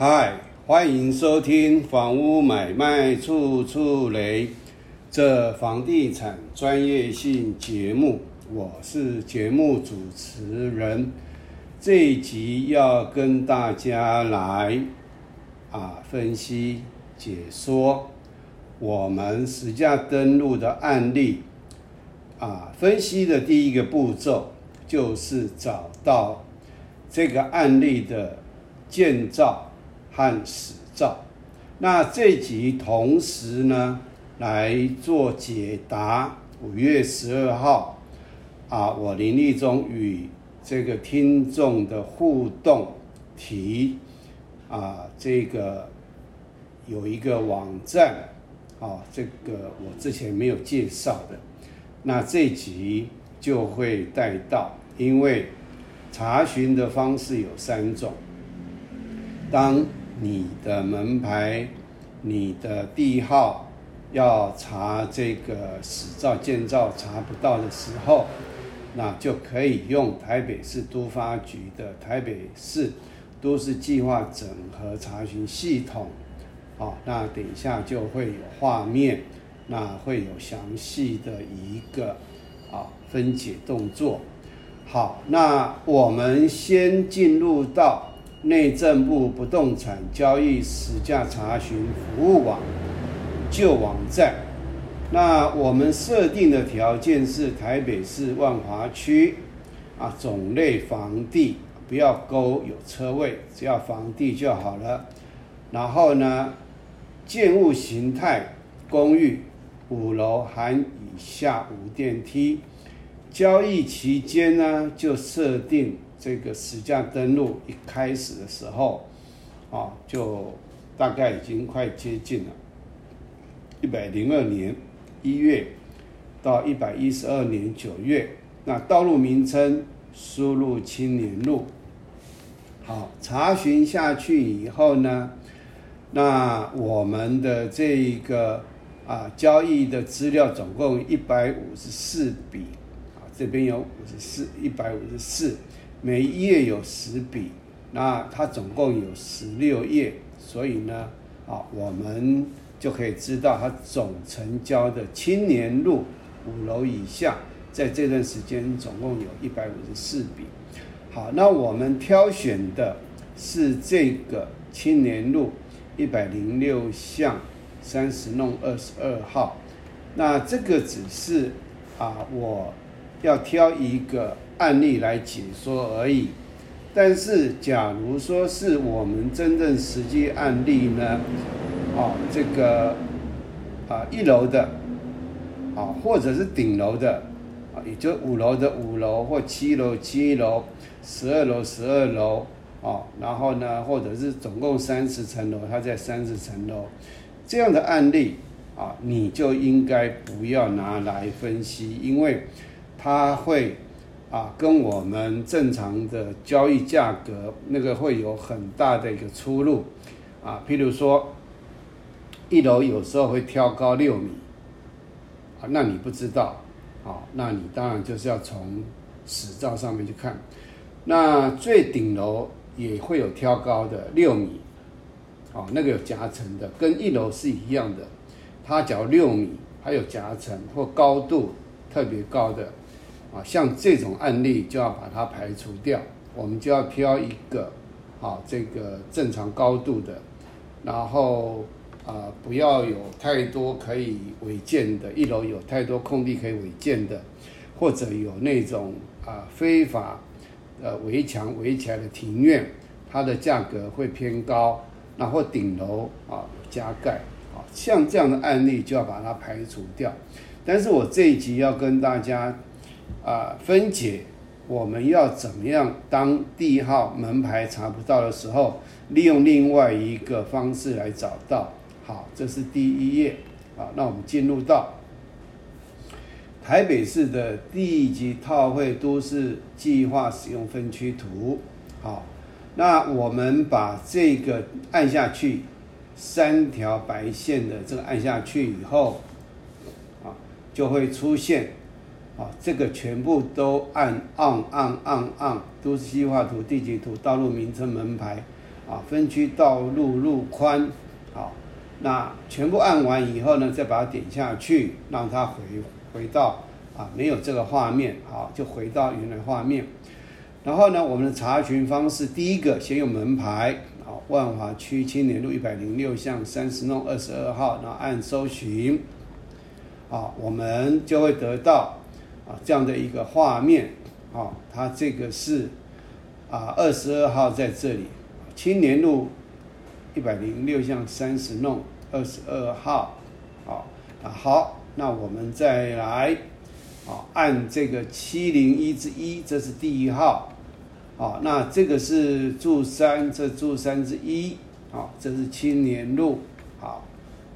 嗨，欢迎收听房屋买卖处处雷这房地产专业性节目，我是节目主持人。这一集要跟大家来啊分析解说我们实价登录的案例啊，分析的第一个步骤就是找到这个案例的建造。和史照，那这集同时呢来做解答。五月十二号啊，我林立忠与这个听众的互动题啊，这个有一个网站啊，这个我之前没有介绍的，那这集就会带到，因为查询的方式有三种，当。你的门牌、你的地号要查这个史照建造查不到的时候，那就可以用台北市都发局的台北市都市计划整合查询系统。好，那等一下就会有画面，那会有详细的一个啊分解动作。好，那我们先进入到。内政部不动产交易实价查询服务网旧网站，那我们设定的条件是台北市万华区啊，种类房地不要勾有车位，只要房地就好了。然后呢，建物形态公寓五楼含以下无电梯，交易期间呢就设定。这个实价登录一开始的时候，啊，就大概已经快接近了，一百零二年一月到一百一十二年九月，那道路名称输入青年路，好，查询下去以后呢，那我们的这一个啊交易的资料总共一百五十四笔，啊，这边有五十四一百五十四。每一页有十笔，那它总共有十六页，所以呢，啊，我们就可以知道它总成交的青年路五楼以下，在这段时间总共有一百五十四笔。好，那我们挑选的是这个青年路一百零六巷三十弄二十二号，那这个只是啊，我要挑一个。案例来解说而已，但是假如说是我们真正实际案例呢？啊，这个啊一楼的啊，或者是顶楼的啊，也就五楼的五楼或七楼七楼，十二楼十二楼啊，然后呢，或者是总共三十层楼，它在三十层楼这样的案例啊，你就应该不要拿来分析，因为它会。啊，跟我们正常的交易价格那个会有很大的一个出入，啊，譬如说，一楼有时候会挑高六米，啊，那你不知道，啊，那你当然就是要从史照上面去看，那最顶楼也会有挑高的六米，哦，那个有夹层的，跟一楼是一样的，它只要六米，还有夹层或高度特别高的。啊，像这种案例就要把它排除掉，我们就要挑一个，啊，这个正常高度的，然后啊，不要有太多可以违建的，一楼有太多空地可以违建的，或者有那种啊非法呃围墙围起来的庭院，它的价格会偏高，然后顶楼啊加盖，啊，像这样的案例就要把它排除掉。但是我这一集要跟大家。啊，分解我们要怎么样？当地号门牌查不到的时候，利用另外一个方式来找到。好，这是第一页。好，那我们进入到台北市的地级套会都市计划使用分区图。好，那我们把这个按下去，三条白线的这个按下去以后，啊，就会出现。啊，这个全部都按按按按按，都是计划图、地级图、道路名称、门牌，啊，分区道路路宽，好，那全部按完以后呢，再把它点下去，让它回回到啊没有这个画面，好，就回到原来画面。然后呢，我们的查询方式，第一个先用门牌，好，万华区青年路一百零六巷三十弄二十二号，然后按搜寻，啊，我们就会得到啊这样的一个画面，啊，它这个是啊二十二号在这里，青年路一百零六巷三十弄二十二号，啊啊好，那我们再来。啊，按这个七零一之一，这是第一号。啊，那这个是柱三，这柱三之一。啊，这是青年路。好，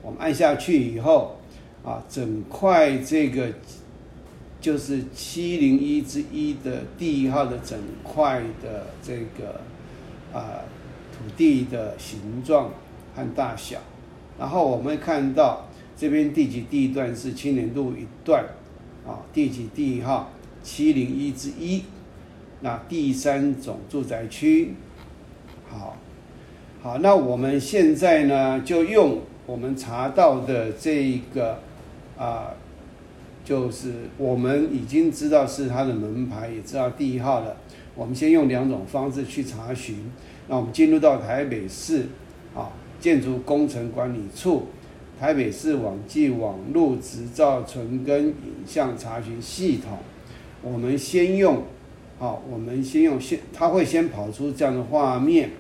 我们按下去以后，啊，整块这个就是七零一之一的第一号的整块的这个啊土地的形状和大小。然后我们看到这边第几地段是青年路一段。啊，第几地号？七零一之一，那第三种住宅区。好，好，那我们现在呢，就用我们查到的这个啊，就是我们已经知道是它的门牌，也知道第一号了。我们先用两种方式去查询。那我们进入到台北市啊建筑工程管理处。台北市网际网络执照存根影像查询系统，我们先用，好，我们先用先，它会先跑出这样的画面。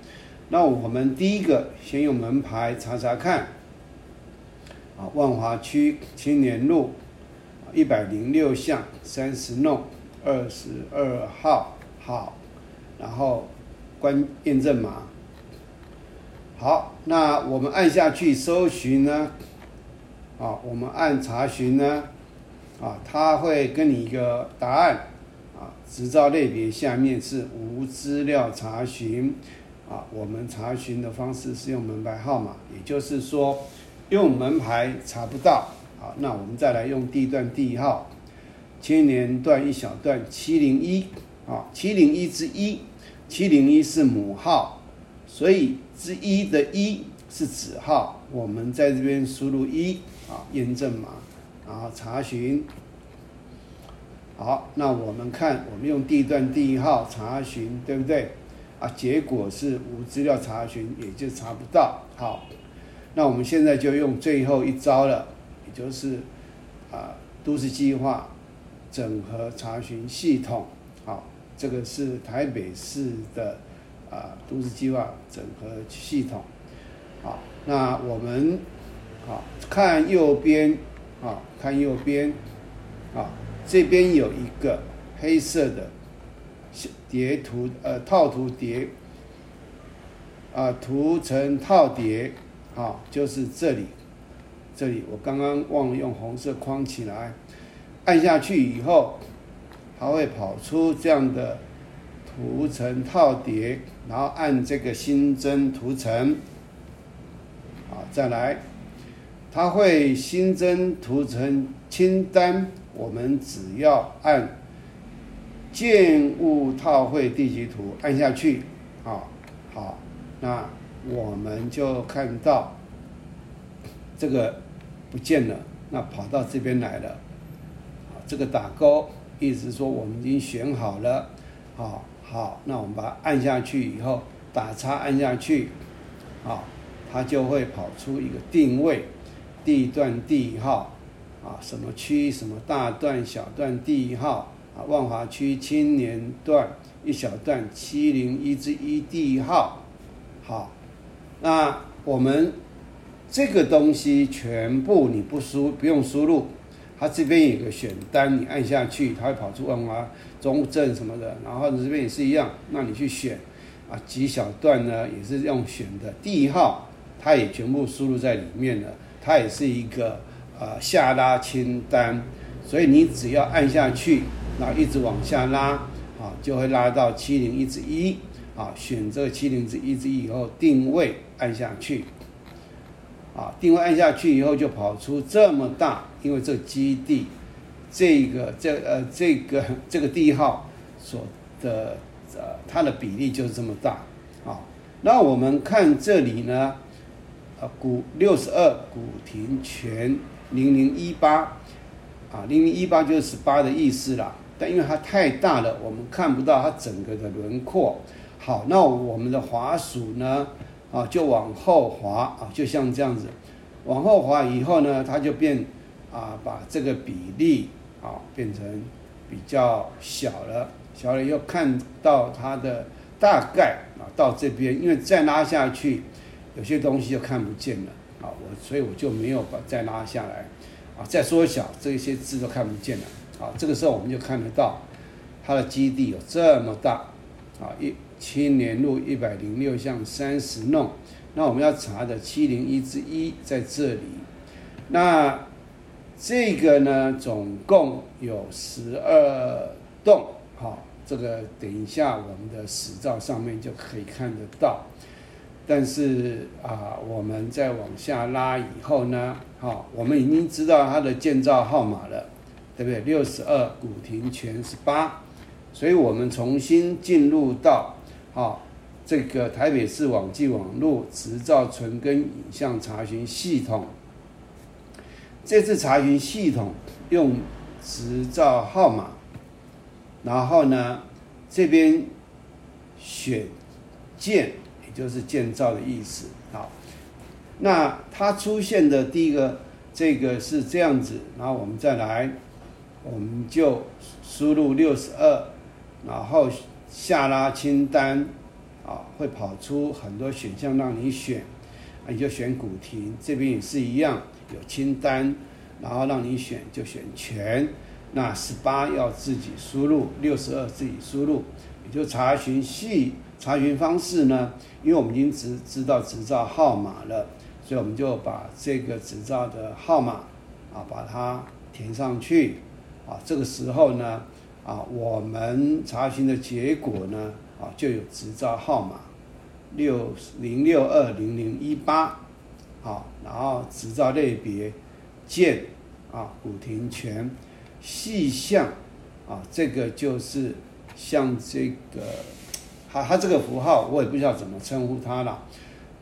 那我们第一个先用门牌查查看，啊，万华区青年路一百零六巷三十弄二十二号，好，然后关验证码，好，那我们按下去搜寻呢？啊，我们按查询呢，啊，他会跟你一个答案，啊，执照类别下面是无资料查询，啊，我们查询的方式是用门牌号码，也就是说用门牌查不到，好，那我们再来用地段地号，千年段一小段七零一，啊，七零一之一，七零一是母号，所以之一的一是子号，我们在这边输入一。啊，验证码，然后查询。好，那我们看，我们用地段第一号查询，对不对？啊，结果是无资料查询，也就查不到。好，那我们现在就用最后一招了，就是啊，都市计划整合查询系统。好，这个是台北市的啊都市计划整合系统。好，那我们。好，看右边，啊，看右边，啊，这边有一个黑色的叠图，呃，套图叠，啊，图层套叠，啊，就是这里，这里我刚刚忘了用红色框起来，按下去以后，它会跑出这样的图层套叠，然后按这个新增图层，好，再来。它会新增图层清单，我们只要按建物套绘地级图按下去，啊，好，那我们就看到这个不见了，那跑到这边来了，这个打勾，意思说我们已经选好了，好，好，那我们把它按下去以后，打叉按下去，啊，它就会跑出一个定位。地段地号。啊，什么区什么大段小段地号。啊，万华区青年段一小段七零一之一地号，好，那我们这个东西全部你不输不用输入，它这边有个选单，你按下去，它会跑出万华中正什么的，然后这边也是一样，那你去选啊，几小段呢也是用选的地号，它也全部输入在里面了。它也是一个呃下拉清单，所以你只要按下去，然后一直往下拉，啊，就会拉到七零一之一，啊，选择七零之一之一以后定位按下去，啊，定位按下去以后就跑出这么大，因为这基地这个这呃这个这个地号所的呃它的比例就是这么大，啊，那我们看这里呢，呃，古六十二古亭泉零零一八，啊，零零一八就是十八的意思啦。但因为它太大了，我们看不到它整个的轮廓。好，那我们的滑鼠呢，啊，就往后滑啊，就像这样子，往后滑以后呢，它就变啊，把这个比例啊变成比较小了，小了又看到它的大概啊到这边，因为再拉下去，有些东西就看不见了啊，我所以我就没有把再拉下来啊，再缩小这些字都看不见了。啊，这个时候我们就看得到，它的基地有这么大，啊，一青年路一百零六巷三十弄，那我们要查的七零一之一在这里，那这个呢，总共有十二栋，好，这个等一下我们的史照上面就可以看得到，但是啊，我们再往下拉以后呢，好，我们已经知道它的建造号码了。对不对？六十二古亭全十八，所以我们重新进入到啊这个台北市网际网络执照存根影像查询系统。这次查询系统用执照号码，然后呢这边选建，也就是建造的意思。好，那它出现的第一个这个是这样子，然后我们再来。我们就输入六十二，然后下拉清单，啊，会跑出很多选项让你选，你就选古亭，这边也是一样，有清单，然后让你选就选全，那十八要自己输入，六十二自己输入，也就查询系查询方式呢，因为我们已经知知道执照号码了，所以我们就把这个执照的号码啊，把它填上去。啊，这个时候呢，啊，我们查询的结果呢，啊，就有执照号码六零六二零零一八，好，然后执照类别建啊，古亭泉细项啊，这个就是像这个，它它这个符号我也不知道怎么称呼它了，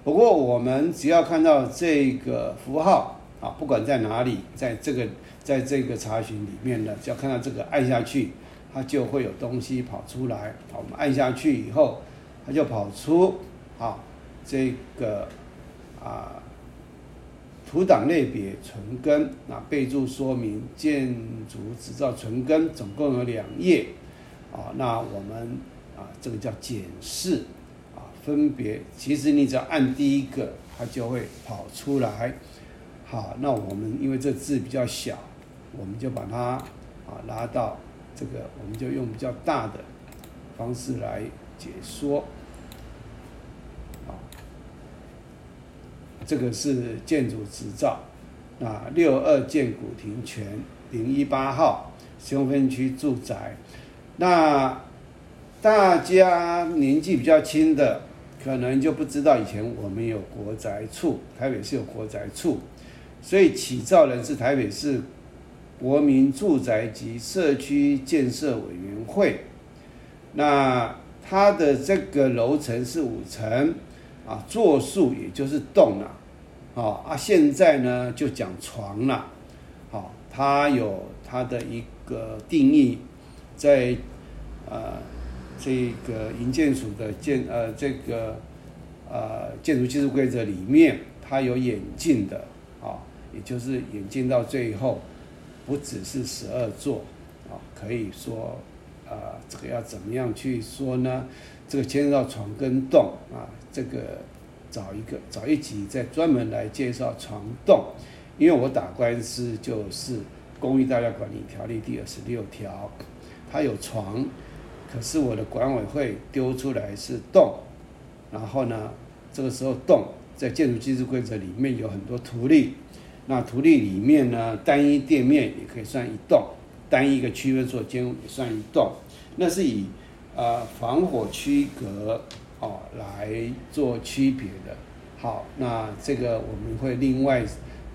不过我们只要看到这个符号啊，不管在哪里，在这个。在这个查询里面呢，只要看到这个按下去，它就会有东西跑出来。好，我们按下去以后，它就跑出啊这个啊图档类别存根，那备注说明建筑执照存根，总共有两页啊。那我们啊这个叫检视啊，分别其实你只要按第一个，它就会跑出来。好，那我们因为这字比较小。我们就把它啊拉到这个，我们就用比较大的方式来解说。这个是建筑执照，啊六二建古亭全零一八号雄分区住宅。那大家年纪比较轻的，可能就不知道以前我们有国宅处，台北市有国宅处，所以起造人是台北市。国民住宅及社区建设委员会，那它的这个楼层是五层，啊，座数也就是栋了，啊啊，现在呢就讲床了，好，它有它的一个定义，在呃这个营建署的建呃这个呃建筑技术规则里面，它有演进的，啊，也就是演进到最后。不只是十二座，啊，可以说，啊，这个要怎么样去说呢？这个牵涉到床跟洞啊，这个找一个找一集再专门来介绍床洞，因为我打官司就是《公寓大厦管理条例》第二十六条，它有床，可是我的管委会丢出来是洞，然后呢，这个时候洞在建筑技术规则里面有很多图例。那土地里面呢，单一店面也可以算一栋，单一个区分做间也算一栋，那是以呃防火区隔哦来做区别的。好，那这个我们会另外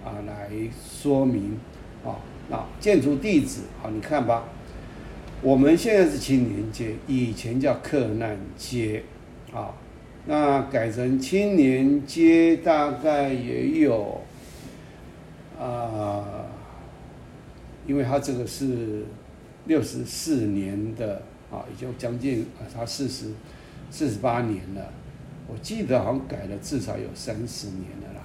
啊来说明啊。那建筑地址好，你看吧，我们现在是青年街，以前叫客难街啊。那改成青年街大概也有啊，因为它这个是六十四年的啊，也就将近啊，它四十四十八年了。我记得好像改了至少有三十年了啦。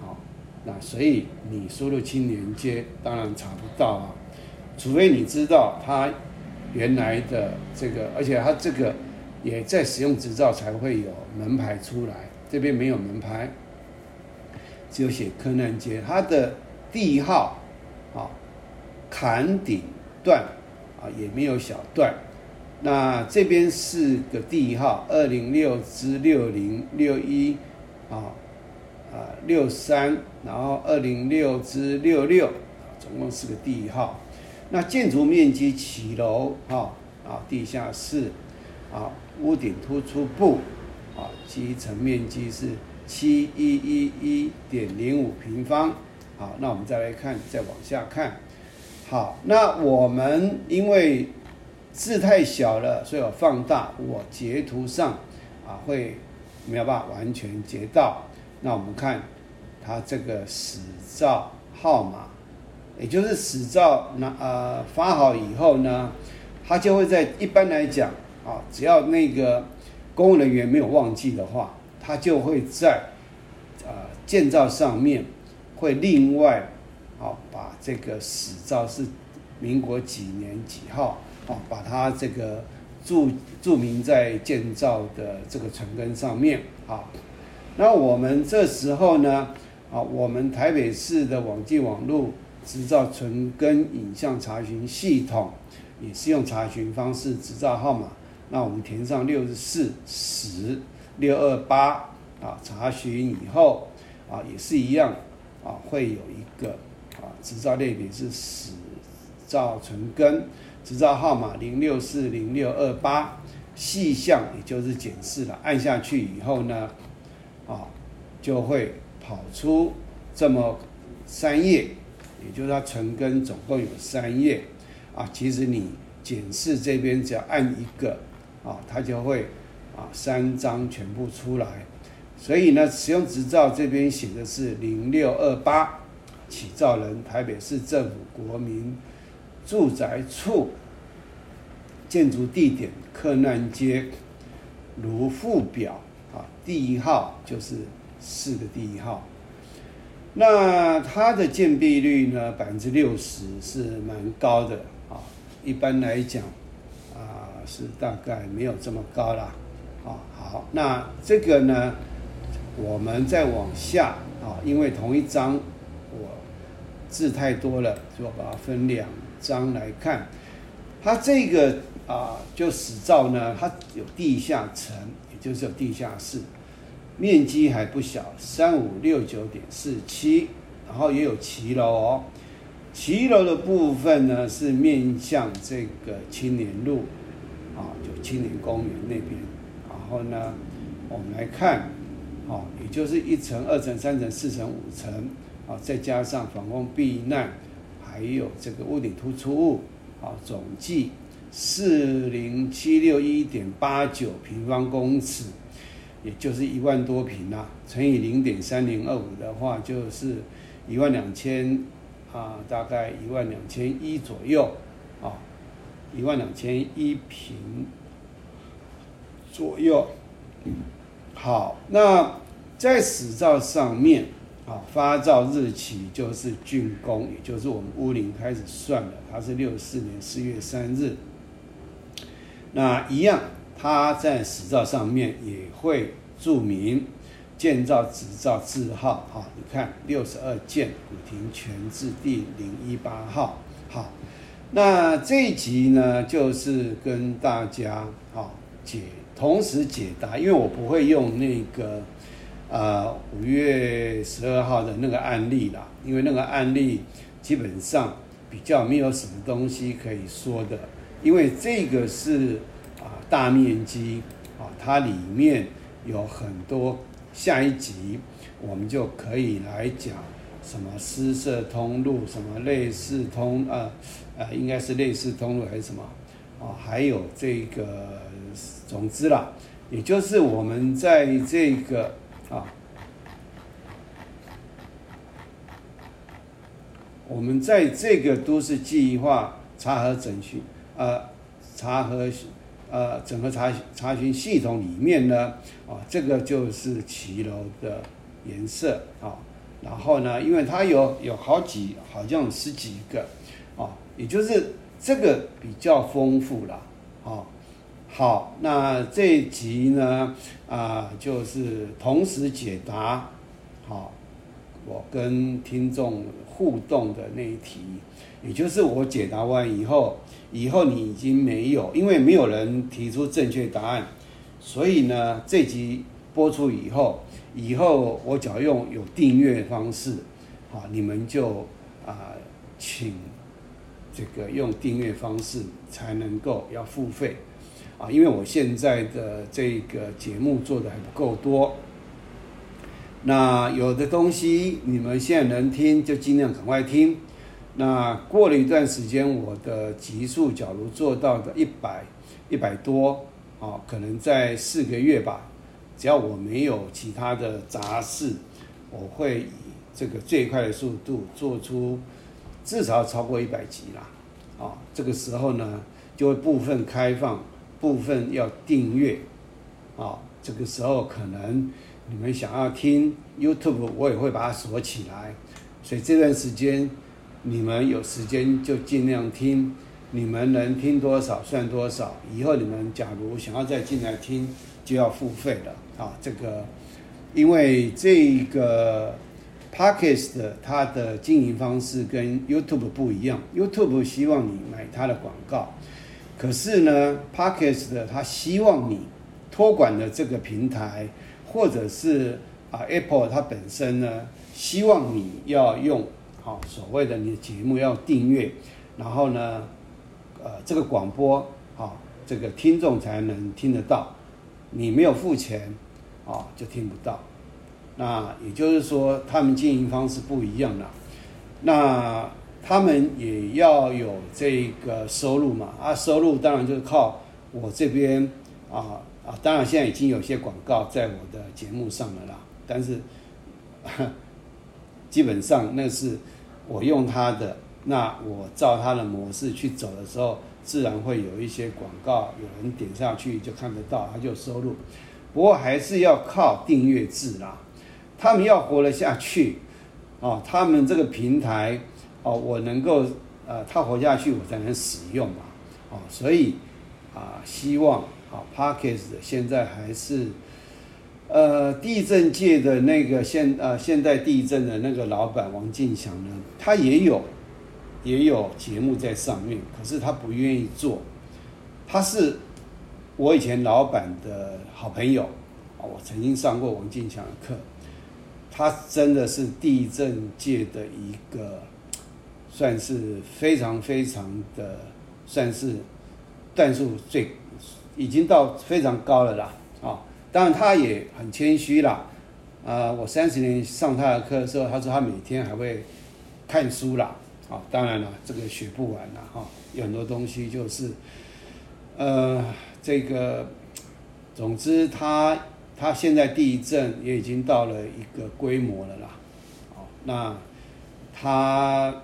好，那所以你输入青年街当然查不到啊，除非你知道它原来的这个，而且它这个。也在使用执照才会有门牌出来，这边没有门牌，只有写柯南街，它的地号啊，坎顶段啊也没有小段，那这边是个地号二零六之六零六一啊啊六三，然后二零六之六六，总共是个地号，那建筑面积起楼哈啊地下室啊。屋顶突出部，啊，基层面积是七一一一点零五平方，好，那我们再来看，再往下看，好，那我们因为字太小了，所以我放大，我截图上啊会没有办法完全截到，那我们看它这个始照号码，也就是始照那呃发好以后呢，它就会在一般来讲。啊，只要那个公务人员没有忘记的话，他就会在呃建造上面会另外啊把这个史照是民国几年几号啊，把它这个注注明在建造的这个存根上面啊。那我们这时候呢啊，我们台北市的网际网络执照存根影像查询系统也是用查询方式执照号码。那我们填上六十四十六二八啊，查询以后啊，也是一样啊，会有一个啊，执照类别是史照存根，执照号码零六四零六二八，细项也就是检视了，按下去以后呢，啊，就会跑出这么三页，也就是它存根总共有三页啊，其实你检视这边只要按一个。啊，它就会啊三张全部出来，所以呢，使用执照这边写的是零六二八，起造人台北市政府国民住宅处，建筑地点客难街，如附表啊，第一号就是四个第一号，那它的建蔽率呢百分之六十是蛮高的啊，一般来讲啊。是大概没有这么高啦，啊，好，那这个呢，我们再往下啊，因为同一张我字太多了，就把它分两张来看。它这个啊，就史照呢，它有地下层，也就是有地下室，面积还不小，三五六九点四七，然后也有骑楼哦。骑楼的部分呢，是面向这个青年路。啊，就青年公园那边，然后呢，我们来看，啊，也就是一层、二层、三层、四层、五层，啊，再加上防空避难，还有这个屋顶突出物，啊，总计四零七六一点八九平方公尺，也就是一万多平啦，乘以零点三零二五的话，就是一万两千，啊，大概一万两千一左右，啊。一万两千一平左右，好，那在史照上面啊，发照日期就是竣工，也就是我们屋龄开始算的，它是六四年四月三日。那一样，它在史照上面也会注明建造执照字号，哈，你看六十二件古亭全字第零一八号，好。那这一集呢，就是跟大家啊解，同时解答，因为我不会用那个呃五月十二号的那个案例啦，因为那个案例基本上比较没有什么东西可以说的，因为这个是啊大面积啊，它里面有很多，下一集我们就可以来讲。什么私设通路，什么类似通啊，呃，应该是类似通路还是什么？哦，还有这个，总之啦，也就是我们在这个啊，我们在这个都市计划查核整训呃查核呃整个查查询系统里面呢啊，这个就是骑楼的颜色啊。然后呢，因为它有有好几，好像十几个啊，也就是这个比较丰富了啊。好，那这一集呢啊，就是同时解答好我跟听众互动的那一题，也就是我解答完以后，以后你已经没有，因为没有人提出正确答案，所以呢，这集播出以后。以后我只要用有订阅方式，好，你们就啊，请这个用订阅方式才能够要付费，啊，因为我现在的这个节目做的还不够多，那有的东西你们现在能听就尽量赶快听，那过了一段时间，我的集数假如做到的一百一百多，啊，可能在四个月吧。只要我没有其他的杂事，我会以这个最快的速度做出至少超过一百集啦。啊，这个时候呢，就会部分开放，部分要订阅。啊，这个时候可能你们想要听 YouTube，我也会把它锁起来。所以这段时间你们有时间就尽量听，你们能听多少算多少。以后你们假如想要再进来听，就要付费了。啊，这个，因为这个 Podcast 它的经营方式跟 YouTube 不一样，YouTube 希望你买它的广告，可是呢，Podcast 它希望你托管的这个平台，或者是啊 Apple 它本身呢，希望你要用好所谓的你的节目要订阅，然后呢，呃，这个广播啊，这个听众才能听得到，你没有付钱。啊，就听不到。那也就是说，他们经营方式不一样了。那他们也要有这个收入嘛？啊，收入当然就是靠我这边啊啊。当然，现在已经有些广告在我的节目上了啦。但是基本上那是我用他的，那我照他的模式去走的时候，自然会有一些广告，有人点上去就看得到，他就收入。不过还是要靠订阅制啦，他们要活得下去，啊，他们这个平台，哦，我能够，呃，他活下去，我才能使用嘛，哦，所以，啊，希望，啊，Parkes 现在还是，呃，地震界的那个现，呃，现代地震的那个老板王进祥呢，他也有，也有节目在上面，可是他不愿意做，他是。我以前老板的好朋友，啊，我曾经上过王进强的课，他真的是地震界的一个，算是非常非常的，算是段数最已经到非常高了啦，啊，当然他也很谦虚啦，啊，我三十年上他的课的时候，他说他每天还会看书啦，啊，当然了，这个学不完了哈，有很多东西就是，呃。这个，总之，他他现在地震也已经到了一个规模了啦，哦，那他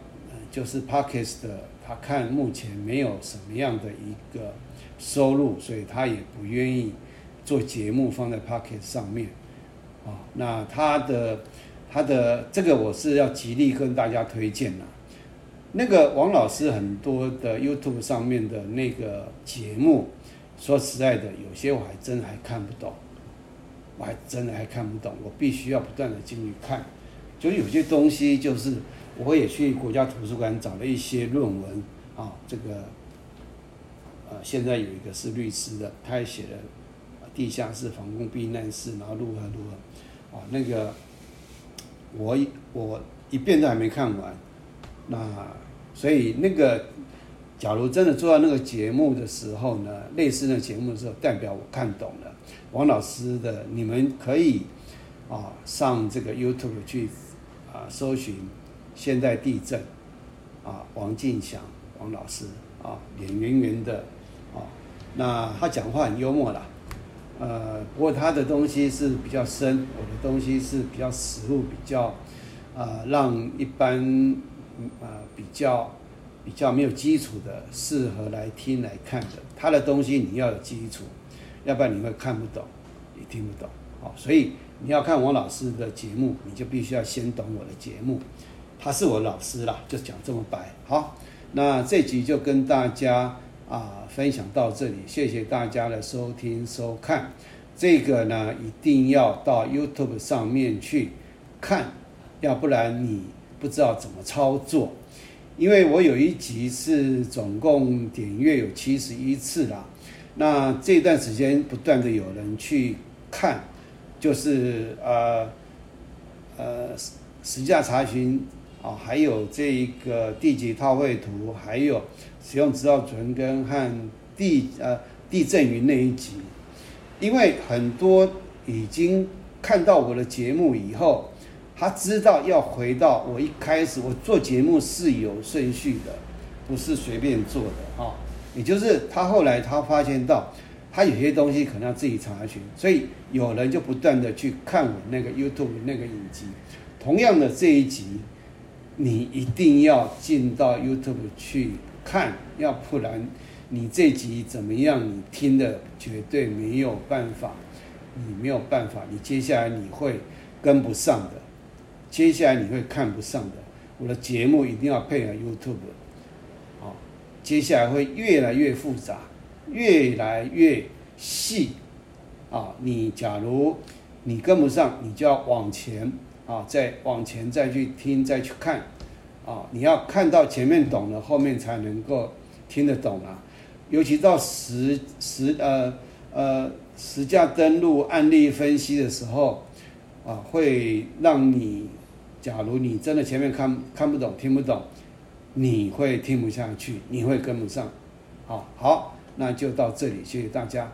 就是 Parkes 的，他看目前没有什么样的一个收入，所以他也不愿意做节目放在 Parkes 上面，啊，那他的他的这个我是要极力跟大家推荐的，那个王老师很多的 YouTube 上面的那个节目。说实在的，有些我还真还看不懂，我还真的还看不懂，我必须要不断的进去看。就有些东西，就是我也去国家图书馆找了一些论文啊，这个，呃，现在有一个是律师的，他也写了地下室防空避难室，然后如何如何，啊，那个我我一遍都还没看完，那所以那个。假如真的做到那个节目的时候呢，类似的节目的时候，代表我看懂了。王老师的，你们可以啊上这个 YouTube 去啊搜寻现代地震啊王进祥王老师啊脸圆圆的啊，那他讲话很幽默啦，呃，不过他的东西是比较深，我的东西是比较实物，比较，啊，让一般，啊，比较比较没有基础的适合来听来看的。他的东西你要有基础，要不然你会看不懂，也听不懂。好，所以你要看王老师的节目，你就必须要先懂我的节目。他是我老师啦，就讲这么白。好，那这集就跟大家。啊，分享到这里，谢谢大家的收听收看。这个呢，一定要到 YouTube 上面去看，要不然你不知道怎么操作。因为我有一集是总共点阅有七十一次啦，那这段时间不断的有人去看，就是呃呃实价查询。啊，还有这一个地级套绘图，还有使用指导存根和地呃地震云那一集，因为很多已经看到我的节目以后，他知道要回到我一开始我做节目是有顺序的，不是随便做的哈。也就是他后来他发现到，他有些东西可能要自己查询，所以有人就不断的去看我那个 YouTube 那个影集，同样的这一集。你一定要进到 YouTube 去看，要不然你这集怎么样？你听的绝对没有办法，你没有办法，你接下来你会跟不上的，接下来你会看不上的。我的节目一定要配合 YouTube，好，接下来会越来越复杂，越来越细，啊，你假如你跟不上，你就要往前。啊，再往前再去听，再去看，啊，你要看到前面懂了，后面才能够听得懂啊。尤其到实实呃呃实价登录案例分析的时候，啊，会让你，假如你真的前面看看不懂、听不懂，你会听不下去，你会跟不上。好，好，那就到这里，谢谢大家。